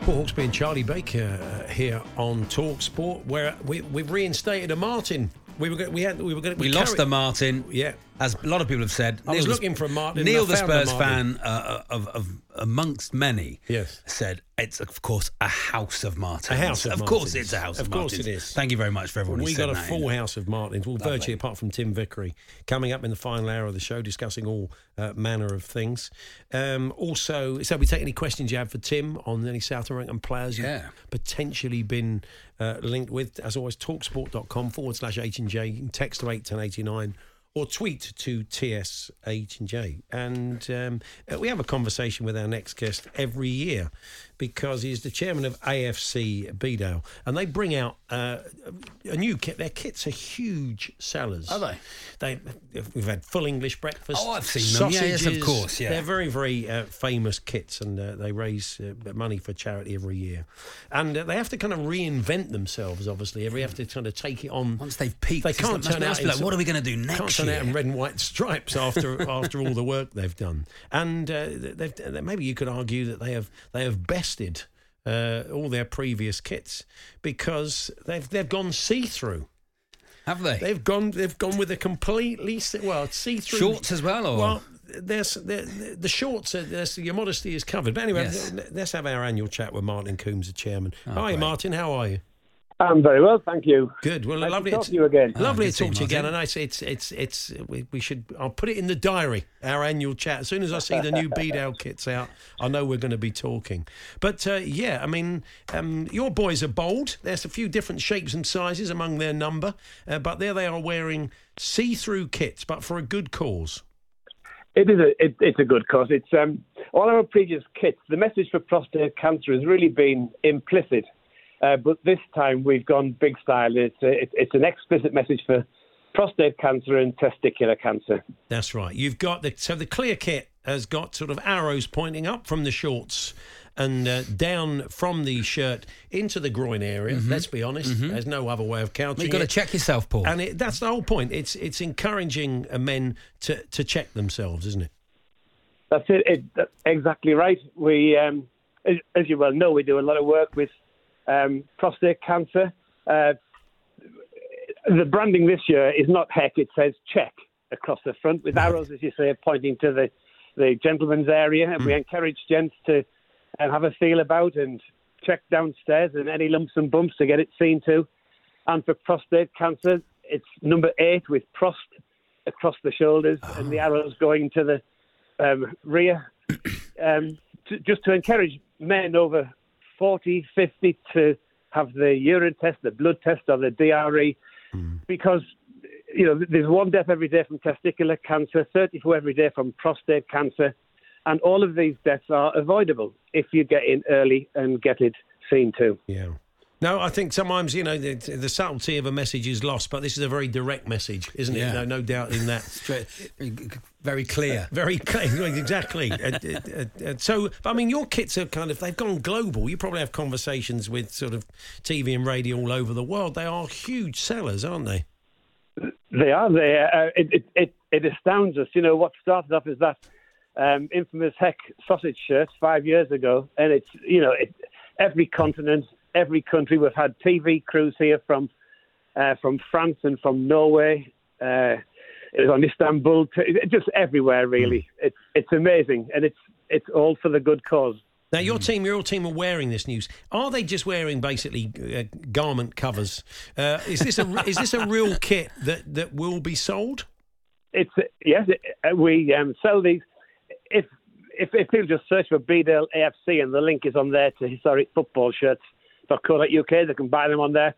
Paul Hawksby and Charlie Baker uh, here on Talk Sport, where we, we've reinstated a Martin. We were go- we had we were going We lost the Martin. Yeah. As a lot of people have said. I was the- looking for a Martin, Neil, the I found a Spurs fan, uh, of, of amongst many, Yes. said it's of course a house of Martins. A house of course, Martins. it's a house of, Of course Martins. it is. Thank you very much for everyone. We got a full in. house of Martins, well, Lovely. virtually apart from Tim Vickery, coming up in the final hour of the show, discussing all uh, manner of things. Um, also, so we take any questions you have for Tim on any South American players you've Yeah. potentially been uh, linked with. As always, talksport.com forward slash H and J. Text to 81089 or tweet to TSH and um, we have a conversation with our next guest every year because he's the chairman of AFC Bedale, and they bring out uh, a new kit. Their kits are huge sellers. Are they? They we've had full English breakfast. Oh, I've seen them. Yeah, yes, of course, yeah. they're very very uh, famous kits, and uh, they raise uh, money for charity every year. And uh, they have to kind of reinvent themselves. Obviously, every have to kind of take it on. Once they've peaked, they can't turn out. like, what are we gonna do next? Can't turn out in red and white stripes after after all the work they've done. And uh, they've, maybe you could argue that they have they have uh, all their previous kits because they've they've gone see through. Have they? They've gone. They've gone with a completely well see through Shorts as well, or? well. There's the, the shorts. Are, there's, your modesty is covered. But anyway, Yes. let's have our annual chat with Martin Coombs, the chairman. Oh, Hi, great. Martin. How are you? I'm very well, thank you. Good. Well, Nice to lovely talk to you again. Lovely Ah, good to talk to to you again. And I say it's it's it's we, we should. I'll put it in the diary. Our annual chat. As soon as I see the new Bedale kits out, I know we're going to be talking. But uh, yeah, I mean, um, your boys are bold. There's a few different shapes and sizes among their number, uh, but there they are wearing see-through kits, but for a good cause. It is a it, it's a good cause. It's um, all our previous kits. The message for prostate cancer has really been implicit, uh, but this time we've gone big style. It's a, it, it's an explicit message for prostate cancer and testicular cancer. That's right. You've got the so the clear kit has got sort of arrows pointing up from the shorts and uh, down from the shirt into the groin area. Let's be honest. There's no other way of counting. You've got to check yourself, Paul. And it, that's the whole point. It's it's encouraging uh, men to, to check themselves, isn't it? That's it. it that's exactly right. We, um, as, as you well know, we do a lot of work with um, prostate cancer. Uh, the branding this year is not heck; it says check across the front with arrows, as you say, pointing to the the gentleman's area. And we encourage gents to uh, have a feel about and check downstairs and any lumps and bumps to get it seen to. And for prostate cancer, it's number eight with prost across the shoulders and the arrows going to the um, rear, um, to, just to encourage men over 40, 50 to have the urine test, the blood test, or the DRE, hmm. because you know there's one death every day from testicular cancer, 34 every day from prostate cancer, and all of these deaths are avoidable if you get in early and get it seen to. Yeah. No, I think sometimes you know the, the subtlety of a message is lost, but this is a very direct message, isn't it? Yeah. No, no doubt in that. Straight, very clear. Very clear, exactly. Uh, uh, uh, so, I mean, your kits are kind of, they've gone global. You probably have conversations with sort of TV and radio all over the world. They are huge sellers, aren't they? They are there. Uh, it, it, it, it astounds us. You know, what started off as that um, infamous Heck sausage shirt five years ago, and it's, you know, it, every continent, every country. We've had TV crews here from uh, from France and from Norway. Uh, it was on Istanbul, just everywhere, really. It's it's amazing, and it's it's all for the good cause. Now, your team, your team are wearing this news. Are they just wearing basically uh, garment covers? Uh, is this a is this a real kit that, that will be sold? It's yes, uh, we um, sell these. If if if people just search for Bedale AFC and the link is on there to historic football shirts.co.uk, they can buy them on there.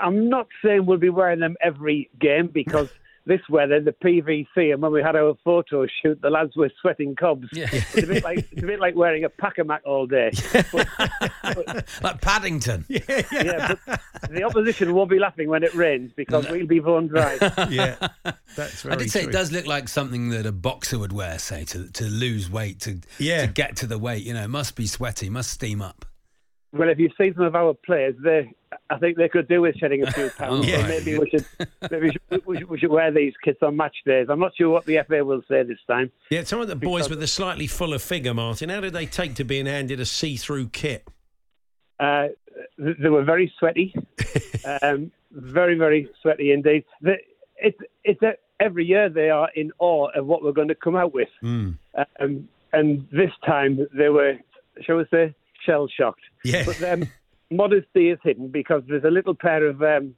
I'm not saying we'll be wearing them every game because this weather, the PVC, and when we had our photo shoot, the lads were sweating cobs. It's a bit like it's a bit like wearing a Pakamac all day. like Paddington. yeah, but the opposition won't be laughing when it rains because we'll be bone dry. yeah, that's I did say it does look like something that a boxer would wear, say, to to lose weight, to Yeah. to get to the weight. You know, it must be sweaty, must steam up. Well, if you see some of our players, they, I think they could do with shedding a few pounds. Oh, So. Maybe we should, maybe we should, we, should, we should wear these kits on match days. I'm not sure what the FA will say this time. Yeah, some of the boys with a slightly fuller figure, Martin. How did they take to being handed a see-through kit? Uh, they were very sweaty, um, very, very sweaty indeed. The, it's it's a, every year they are in awe of what we're going to come out with, Mm. um, and this time they were, shall we say, shell shocked. Yeah. But um, modesty is hidden because there's a little pair of um,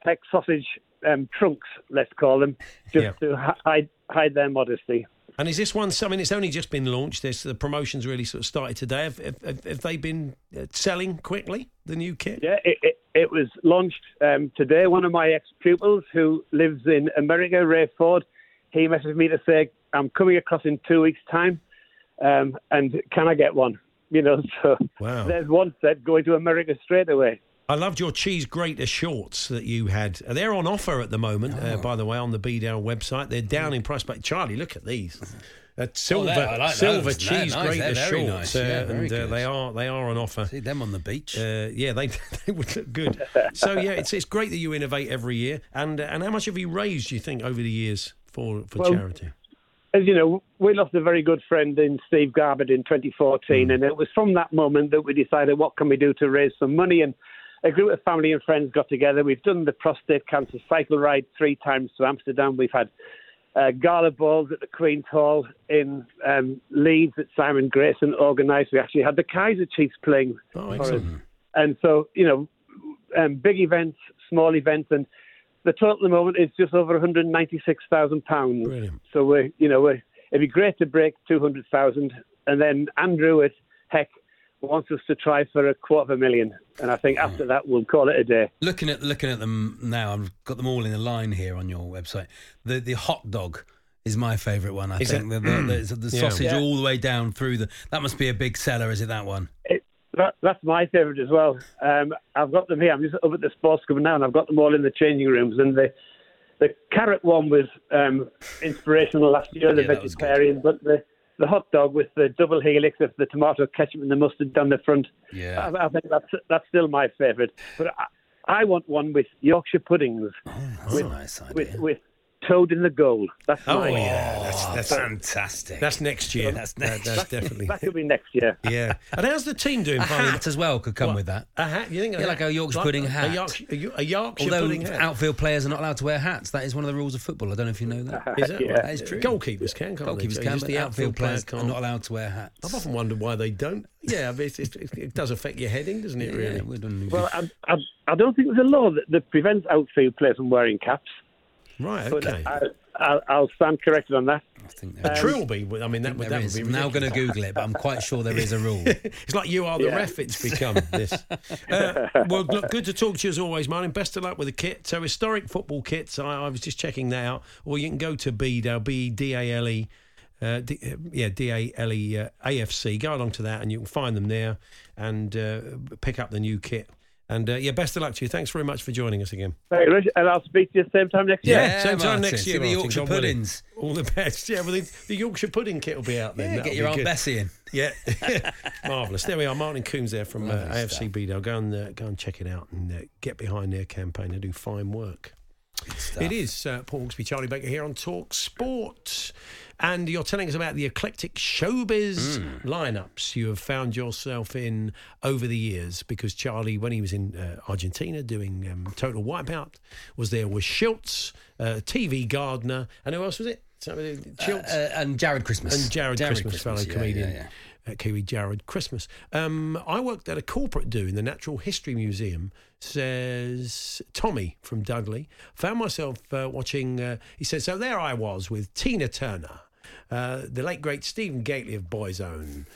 heck sausage um, trunks, let's call them, just Yeah. to hide hide their modesty. And is this one I mean, It's only just been launched. This the promotions really sort of started today. Have, have, have- have they been uh, selling quickly the new kit? Yeah, it, it, it was launched um, today. One of my ex pupils who lives in America, Ray Ford, he messaged me to say, I'm coming across in two weeks' time, um, and can I get one? You know, so Wow. there's one set going to America straight away. I loved your cheese grater shorts that you had. Uh, They're on offer at the moment, uh, Oh. by the way, on the Bedale website. They're down in price. But Charlie, look at these. Uh, silver, Oh, like silver those. Cheese nice. grater very shorts, nice. Yeah, uh, very and uh, they are they are on offer. See them on the beach. Uh, yeah, they they would look good. So yeah, it's it's great that you innovate every year. And uh, and how much have you raised? Do you think over the years for for Well, charity? As you know, we lost a very good friend in Steve Garbett in 2014, Mm. and it was from that moment that we decided what can we do to raise some money. And a group of family and friends got together. We've done the prostate cancer cycle ride three times to Amsterdam. We've had uh, gala balls at the Queen's Hall in um, Leeds that Simon Grayson organised. We actually had the Kaiser Chiefs playing Oh, for us. And so, you know, um, big events, small events, and the total at the moment is just over 196,000 pounds. So we, you know, we, it'd be great to break 200,000, and then Andrew at Heck wants us to try for a quarter of a million, and I think after that we'll call it a day. Looking at looking at them now, I've got them all in a line here on your website. The the hot dog is my favourite one. I Is think it? the, the, the, the hmm. sausage Yeah. all the way down through the. That must be a big seller, is it? That one. It, that, that's my favourite as well. Um, I've got them here. I'm just up at the sports club now, and I've got them all in the changing rooms. And the the carrot one was um, inspirational last year, the Yeah, vegetarian, but the the hot dog with the double helix of the tomato ketchup and the mustard down the front. Yeah. I, I think that's that's still my favourite. But I, I want one with Yorkshire puddings That's with, a nice idea. with with toad in the goal. That's Oh mine. yeah, that's that's fantastic. that's next year. That's That- that's definitely. That could be next year. Yeah. And how's the team doing? a finding- hat as well could come What? with that. A hat? You think? Yeah, like a Yorkshire pudding hat. A Yorkshire, a Yo- a Yorkshire Although pudding hat. outfield players are not allowed to wear hats, that is one of the rules of football. I don't know if you know that. Is that Yeah. right? That is true. Goalkeepers can, can't they? Goalkeepers So can, just but the outfield players can't. are not allowed to wear hats. I've often wondered why they don't. Yeah, but it's, it's, it does affect your heading, doesn't it? Really? Yeah, we don't- Well, I, I, I don't think there's a law that, that prevents outfield players from wearing caps. Right. But Okay. I, I, I'll stand corrected on that. I think a there is. trilby. I mean, that would There that is. would be. I'm now going to. Google it, but I'm quite sure there is a rule. It's like you are the Yeah. ref. It's become this. Uh, well, look, good to talk to you as always, Martin. Best of luck with the kit. So, historic football kits. I, I was just checking that out. Or you can go to Bedale, B E D A L E. Uh, D, uh, yeah, D A L E uh, AFC. Go along to that, and you can find them there and uh, pick up the new kit. And uh, yeah, best of luck to you. Thanks very much for joining us again. Right, Rich, and I'll speak to you same time next year. Yeah, same time Martin. next See year. the Martin, Yorkshire God willing. puddings. All the best. Yeah, well, the, the Yorkshire pudding kit will be out then. Yeah, That'll get your Aunt good. Bessie in. Yeah, marvelous. There we are, Martin Coombs there from uh, AFC stuff. Go and uh, go and check it out and uh, get behind their campaign. They do fine work. It is uh, Paul Hawksby, Charlie Baker here on Talk Sport. And you're telling us about the eclectic showbiz Hmm. lineups you have found yourself in over the years. Because Charlie, when he was in uh, Argentina doing um, Total Wipeout, was there with Schultz, uh, TV Gardner, and who else was it? Somebody, Schultz Uh, and Jarred Christmas. and Jarred, Christmas, fellow yeah, comedian, yeah, yeah. Uh, Kiwi Jarred Christmas. Um, I worked at a corporate do in the Natural History Museum. Says Tommy from Dudley. Found myself uh, watching. Uh, he says, so there I was with Tina Turner, uh, the late great Stephen Gately of Boyzone,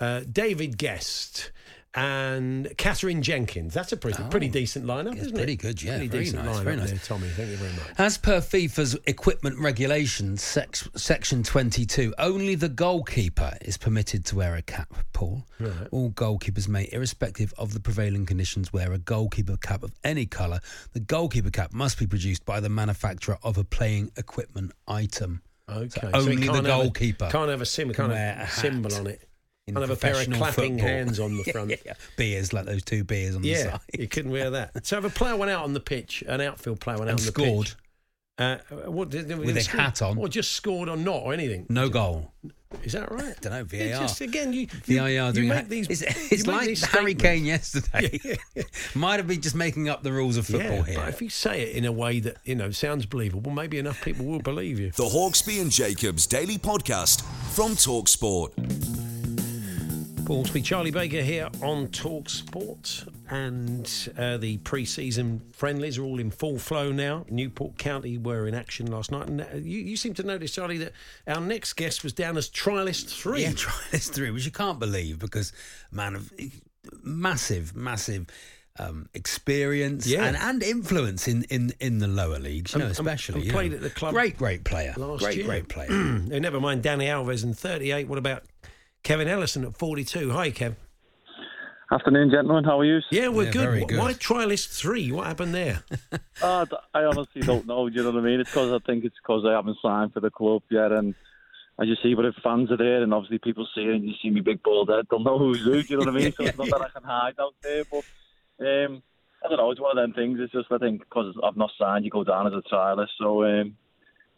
uh, David Gest. And Katherine Jenkins. That's a pretty, pretty decent lineup, Oh. Isn't pretty it? good, yeah, Pretty very decent nice, lineup very nice. there, Tommy. Thank you very much. As per FIFA's equipment regulations, sex, section 22, only the goalkeeper is permitted to wear a cap, Paul. Right. All goalkeepers may, irrespective of the prevailing conditions, wear a goalkeeper cap of any colour. The goalkeeper cap must be produced by the manufacturer of a playing equipment item. Okay. So so only the can't have a- goalkeeper can't have a sim, can't have a symbol on it. Can't have a pair of clapping football. hands on the front. yeah, yeah. Beers, like those two beers on the side. you couldn't wear that. So if a player went out on the pitch, an outfield player went out And on the scored. pitch, uh, what did, did With they a score- hat on. or just scored or not or anything? No goal. Is that right? I Don't know, It VAR. just again, you VAR you, doing you a- make these. It's, it's make like these Harry. Kane yesterday. Yeah. Might have been just making up the rules of football Yeah, here. but if you say it in a way that you know sounds believable, maybe enough people will believe you. The Hawksby and Jacobs Daily Podcast from Talksport. Hawksby, Charlie Baker here on Talk Sport. And uh, the pre season friendlies are all in full flow now. Newport County were in action last night. And uh, you, you seem to notice, Charlie, that our next guest was down as trialist three. Yeah, trialist three, which you can't believe because, man, of massive, massive. Um, experience Yeah. and, and influence in, in, in the lower leagues, you know, And- especially. and you played know. at the club Great, great player. last great, year. great player. Never mind Dani Alves in 38. What about Kevin Ellison at 42? Hi, Kev. Afternoon, gentlemen. How are you? Yeah, we're Yeah, good. very good. Why trialist three? What happened there? Uh, I honestly don't know. Do you know what I mean? It's because I think it's because I haven't signed for the club yet, and as you see, but if fans are there, and obviously people see it, and you see me big bald head, they'll know who's who. Do you know what I mean? So it's not that I can hide out there, but um, I don't know. It's one of them things. It's just I think because I've not signed, you go down as a trialist. So um,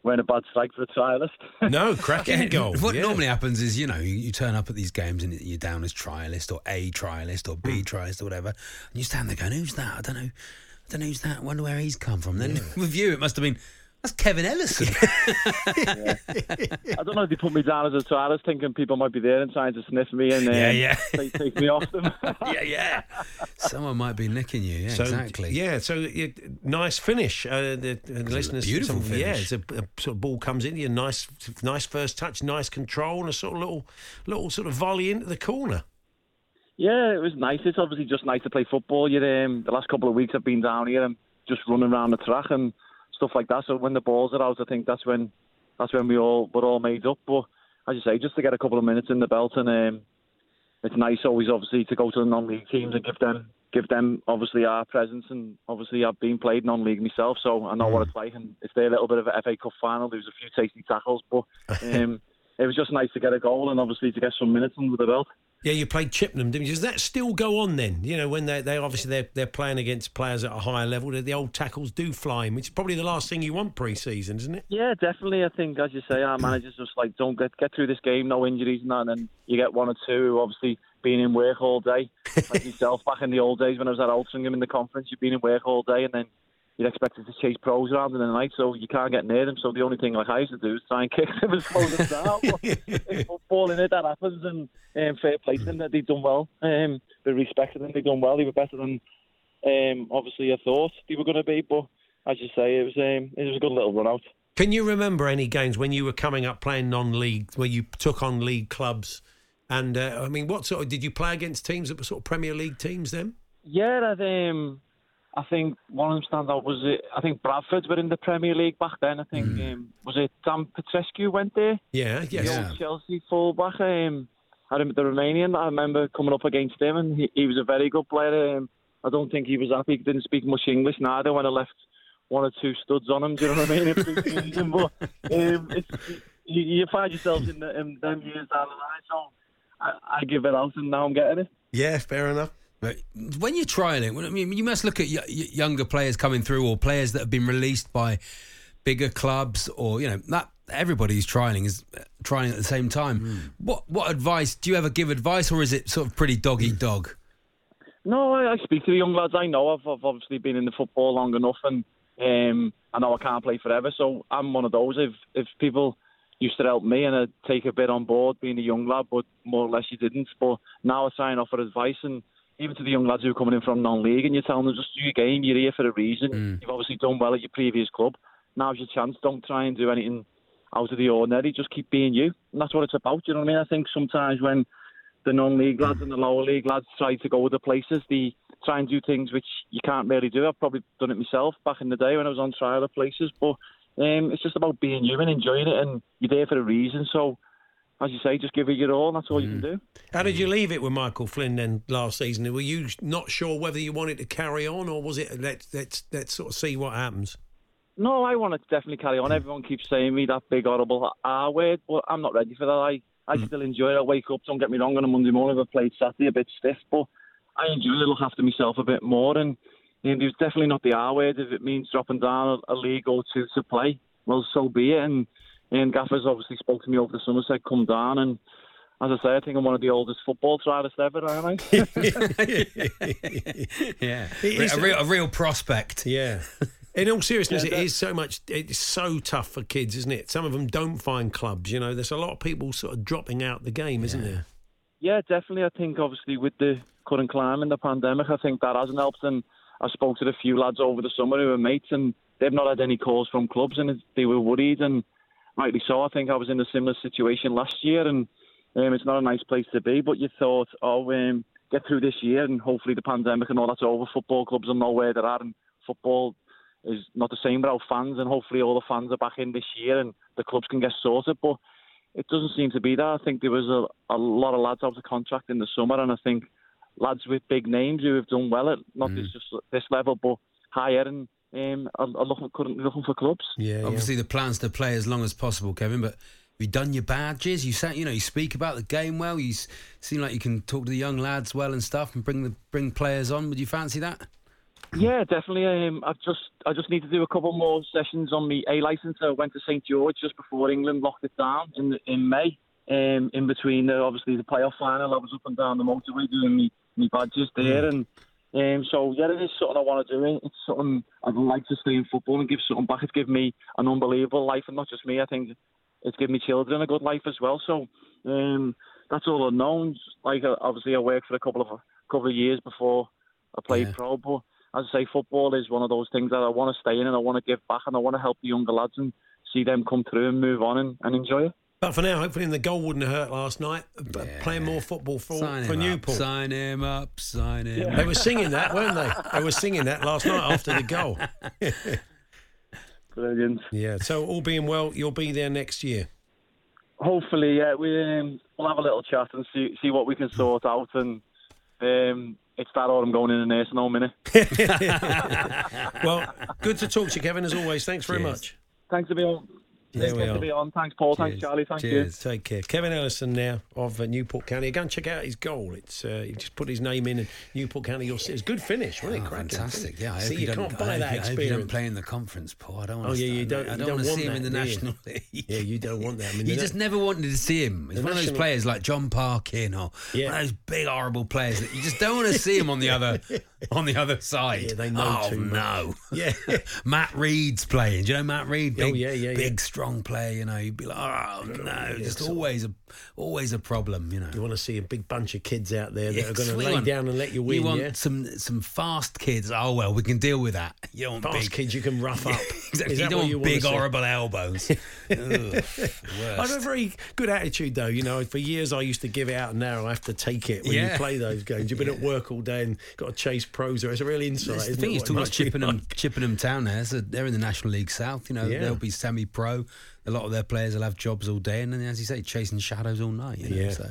we're in a bad strike for a trialist. No, cracking Yeah, goal. What yeah. normally happens is, you know, you, you turn up at these games and you're down as trialist or A trialist or Hmm. B trialist or whatever, and you stand there going, "Who's that? I don't know. I don't know who's that. I wonder where he's come from." Then with you, it must have been that's Kevin Ellison. I don't know if they put me down as a trialist, thinking people might be there and trying to sniff me and um, Yeah, yeah. Take, take me off them. yeah, yeah. Someone might be nicking you. Yeah, So, exactly. Yeah, so you, nice finish. Uh, the, the listeners, beautiful some- Yeah, it's a, a sort of ball comes in you, nice, nice first touch, nice control, and a sort of little, little sort of volley into the corner. Yeah, it was nice. It's obviously just nice to play football. You um, the last couple of weeks I've been down here and just running around the track and stuff like that. So when the balls are out, I think that's when that's when we all we're all made up. But as you say, just to get a couple of minutes in the belt and um, it's nice always obviously to go to the non-league teams and give them give them obviously our presence and obviously I've been played non-league myself, so I know what it's like. And it's their little bit of a FA Cup final. There was a few tasty tackles, but um, it was just nice to get a goal and obviously to get some minutes under the belt. Yeah, you played Chippenham, didn't you? Does that still go on then? You know, when they they obviously they're they're playing against players at a higher level, the, the old tackles do fly in, which is probably the last thing you want pre-season, isn't it? Yeah, definitely. I think, as you say, our managers just like don't get get through this game, no injuries and that, and then you get one or two who obviously being in work all day, like yourself back in the old days when I was at Altrincham in the conference. You've been in work all day, and then you're expected to chase pros around in the night, so you can't get near them. So the only thing like I used to do is try and kick them and slow them down. In football, in it, that happens, and um, fair play to them that they've done well. Um, they respected them, they've done well. They were better than um, obviously I thought they were going to be, but as you say, it was um, it was a good little run out. Can you remember any games when you were coming up playing non-league, where you took on league clubs? And uh, I mean, what sort of did you play against teams that were sort of Premier League teams then? Yeah, I'd, um, I think one of them stand out was it. I think Bradford were in the Premier League back then. I think um, was it Dan Petrescu went there. Yeah, yes. The old Chelsea fullback. Um, I remember the Romanian. I remember coming up against him, and he, he was a very good player. Um, I don't think he was happy. He didn't speak much English neither when I left one or two studs on him. Do you know what I mean? but um, it's, you, you find yourselves in, the, in them years down the line. So I, I give it out, and now I'm getting it. Yeah, fair enough. But when you're trialing, well, I mean, you must look at younger players coming through or players that have been released by bigger clubs, or you know, that everybody's trialing is trying at the same time. What what advice do you ever give advice, or is it sort of pretty dog eat dog? No, I, I speak to the young lads I know. I've, I've obviously been in the football long enough, and um, I know I can't play forever. So I'm one of those. If if people used to help me and I'd take a bit on board, being a young lad, but more or less you didn't. But now I try and offer advice, and even to the young lads who are coming in from non-league, and you're telling them just do your game. You're here for a reason. You've obviously done well at your previous club. Now's your chance. Don't try and do anything out of the ordinary. Just keep being you, and that's what it's about. You know what I mean? I think sometimes when the non-league lads and the lower league lads try to go other places. They try and do things which you can't really do. I've probably done it myself back in the day when I was on trial at places, but um, it's just about being you and enjoying it, and you're there for a reason. So, as you say, just give it your all. That's all you can hmm. do. How did you leave it with Michael Flynn then last season? Were you not sure whether you wanted to carry on, or was it let's let's let's sort of see what happens? No, I want to definitely carry on. Hmm. Everyone keeps saying me that big horrible R word, but I'm not ready for that. I, I hmm. still enjoy it. I wake up, don't get me wrong, on a Monday morning. I've played Saturday a bit stiff, but I enjoy it. Look after myself a bit more, and um, there's definitely not the ah, R word. If it means dropping down a, a league or two to play, well, so be it. And, and Gaffer's obviously spoke to me over the summer, said come down, and as I say, I think I'm one of the oldest football trialists ever, aren't I? yeah, It is- a real, a real prospect. Yeah. In all seriousness, Yeah, it that- is so much. It's so tough for kids, isn't it? Some of them don't find clubs. You know, there's a lot of people sort of dropping out the game, isn't there? Yeah, definitely. I think obviously with the current climate and the pandemic, I think that hasn't helped. And I spoke to a few lads over the summer who are mates, and they've not had any calls from clubs, and they were worried. And rightly so. I think I was in a similar situation last year, and um, it's not a nice place to be. But you thought, oh, um, get through this year, and hopefully the pandemic and all that's over. Football clubs will know where they're at, and football is not the same without fans, and hopefully all the fans are back in this year, and the clubs can get sorted. But it doesn't seem to be that. I think there was a, a lot of lads out of contract in the summer, and I think lads with big names who have done well at not Mm. just this level, but higher, and um, are, are looking, currently looking for clubs. Yeah, Obviously, the plan's to play as long as possible, Kevin. But have you done your badges? You sat, you know, you speak about the game well. You seem like you can talk to the young lads well and stuff, and bring the bring players on. Would you fancy that? Yeah, definitely. Um, I've just I just need to do a couple more sessions on my A license. I went to St George just before England locked it down in in May. Um, in between, the, obviously the playoff final, I was up and down the motorway doing my, my badges there, and um, so yeah, it is something I want to do. It's something I'd like to stay in football and give something back. It's given me an unbelievable life, and not just me. I think it's given me children a good life as well. So um, that's all unknown. Like uh, obviously, I worked for a couple of a couple of years before I played pro, but as I say, football is one of those things that I want to stay in and I want to give back and I want to help the younger lads and see them come through and move on and, and enjoy it. But for now, hopefully the goal wouldn't hurt last night. But Playing more football for, Newport. Sign for him Newport. up. Sign him up. Sign him. They up. were singing that, weren't they? They were singing that last night after the goal. Brilliant. Yeah. So all being well, you'll be there next year. Hopefully, yeah, we um, we'll have a little chat and see see what we can sort out. And um, it's that autumn going in the nursing home, innit? well, good to talk to you, Kevin, as always. Thanks very Cheers. much. Thanks to be on. There we Good are. to be on. Thanks, Paul. Thanks, Charlie. Thank you. Take care. Kevin Ellison now of uh, Newport County. Go and check out his goal. It's uh, he just put his name in, and Newport County. You'll see it's a good finish, wasn't it? Oh, Cracking fantastic. finish. Yeah, I see, hope you, don't, can't buy I hope that you- I hope you experience. don't play in the conference, Paul. I don't. want Oh yeah, to you don't. I don't, don't want to want see him that, in the you? National League. Yeah, you don't want that. I mean, you just na- never wanted to see him. He's one of those players like John Parkin or Yeah. one of those big horrible players that you just don't want to see him on the other on the other side. Yeah, they know oh too no. Yeah. Matt Reed's playing. Do you know Matt Reed? Oh, Big, yeah, yeah, yeah. big strong player. You know, you'd be like, oh no, just always a always a problem. You know. You want to see a big bunch of kids out there that Yeah, are going to lay want- down and let you win. You want yeah? some some fast kids. Oh well, we can deal with that. You want Fast big kids you can rough up. Exactly. Is You don't want you want big horrible elbows. Ugh, I have a very good attitude, though. You know, for years I used to give it out, and now I have to take it when you play those games. You've been at work all day and got to chase pros. It's a real insight. That's the isn't thing it, is, talking about Chippenham, like? Chippenham Town there, so they're in the National League South. You know, Yeah. they'll be semi-pro. A lot of their players will have jobs all day, and then, as you say, chasing shadows all night. You know, Yeah. so.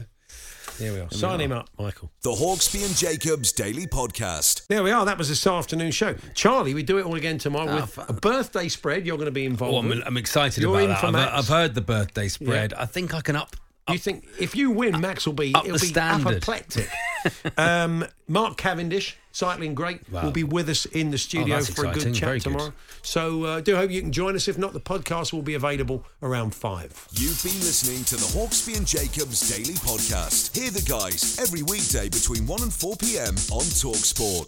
There we are. we Sign are. him up, Michael. The Hawksby and Jacobs Daily Podcast. There we are. That was this afternoon show. Charlie, we do it all again tomorrow Oh, with fu- a birthday spread. You're going to be involved. Oh, I'm. I'm excited You're about that. I've, I've heard the birthday spread. I think I can up. You think if you win, Max will be Up it'll the be standard. apoplectic. um, Mark Cavendish, cycling great, will be with us in the studio that's for a exciting. good Very chat good. tomorrow. So uh, do hope you can join us. If not, the podcast will be available around five. You've been listening to the Hawksby and Jacobs Daily Podcast. Hear the guys every weekday between 1 and 4 p.m. on Talksport.